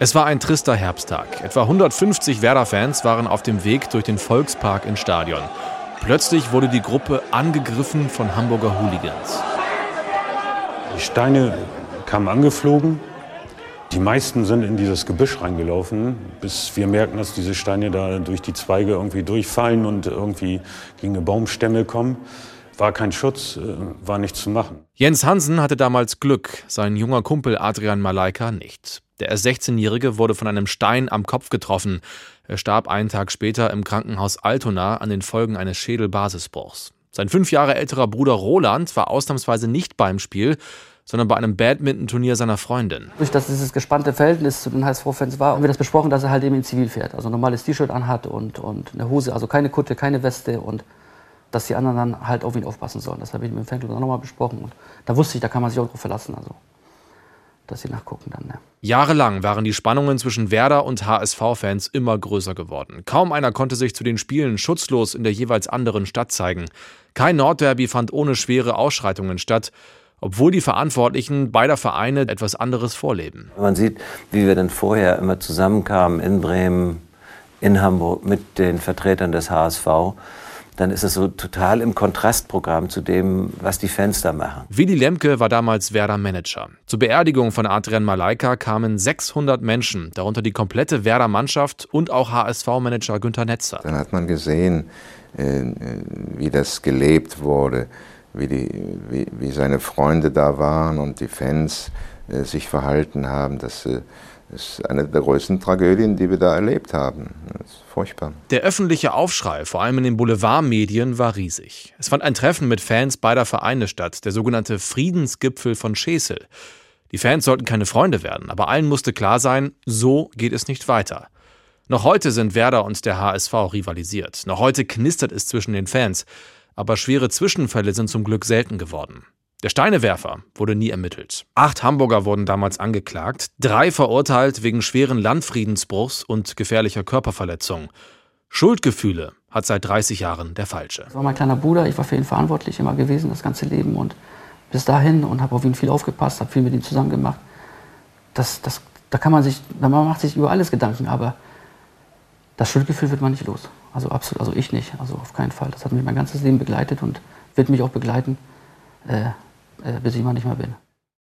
Es war ein trister Herbsttag. Etwa 150 Werder-Fans waren auf dem Weg durch den Volkspark ins Stadion. Plötzlich wurde die Gruppe angegriffen von Hamburger Hooligans. Die Steine kamen angeflogen. Die meisten sind in dieses Gebüsch reingelaufen, bis wir merken, dass diese Steine da durch die Zweige irgendwie durchfallen und irgendwie gegen eine Baumstämme kommen. War kein Schutz, äh, war nichts zu machen. Jens Hansen hatte damals Glück, sein junger Kumpel Adrian Malaika nicht. Der erst 16-Jährige wurde von einem Stein am Kopf getroffen. Er starb einen Tag später im Krankenhaus Altona an den Folgen eines Schädelbasisbruchs. Sein fünf Jahre älterer Bruder Roland war ausnahmsweise nicht beim Spiel, sondern bei einem Badminton-Turnier seiner Freundin. Durch dass dieses gespannte Verhältnis zu den HSV-Fans war, haben wir das besprochen, dass er halt eben in Zivil fährt. Also ein normales T-Shirt anhat und, und eine Hose, also keine Kutte, keine Weste und dass die anderen dann halt auf ihn aufpassen sollen. Das habe ich mit dem Fanclub auch nochmal besprochen. Und da wusste ich, da kann man sich auch drauf verlassen. Also dass sie nachgucken dann. Ne? Jahrelang waren die Spannungen zwischen Werder und HSV-Fans immer größer geworden. Kaum einer konnte sich zu den Spielen schutzlos in der jeweils anderen Stadt zeigen. Kein Nordderby fand ohne schwere Ausschreitungen statt, obwohl die Verantwortlichen beider Vereine etwas anderes vorleben. Man sieht, wie wir dann vorher immer zusammenkamen in Bremen, in Hamburg mit den Vertretern des HSV dann ist es so total im Kontrastprogramm zu dem, was die Fans da machen. Willy Lemke war damals Werder-Manager. Zur Beerdigung von Adrian Malaika kamen 600 Menschen, darunter die komplette Werder-Mannschaft und auch HSV-Manager Günter Netzer. Dann hat man gesehen, äh, wie das gelebt wurde, wie, die, wie, wie seine Freunde da waren und die Fans äh, sich verhalten haben. Das äh, ist eine der größten Tragödien, die wir da erlebt haben. Ist furchtbar. Der öffentliche Aufschrei, vor allem in den Boulevardmedien, war riesig. Es fand ein Treffen mit Fans beider Vereine statt, der sogenannte Friedensgipfel von Schesel. Die Fans sollten keine Freunde werden, aber allen musste klar sein, so geht es nicht weiter. Noch heute sind Werder und der HSV rivalisiert. Noch heute knistert es zwischen den Fans. Aber schwere Zwischenfälle sind zum Glück selten geworden. Der Steinewerfer wurde nie ermittelt. Acht Hamburger wurden damals angeklagt, drei verurteilt wegen schweren Landfriedensbruchs und gefährlicher Körperverletzung. Schuldgefühle hat seit 30 Jahren der Falsche. Das war mein kleiner Bruder, ich war für ihn verantwortlich immer gewesen, das ganze Leben und bis dahin und habe auf ihn viel aufgepasst, habe viel mit ihm zusammen gemacht. Das, das, da kann man sich, man macht sich über alles Gedanken, aber das Schuldgefühl wird man nicht los. Also absolut, also ich nicht, also auf keinen Fall. Das hat mich mein ganzes Leben begleitet und wird mich auch begleiten. Äh, bis ich mal nicht mehr bin.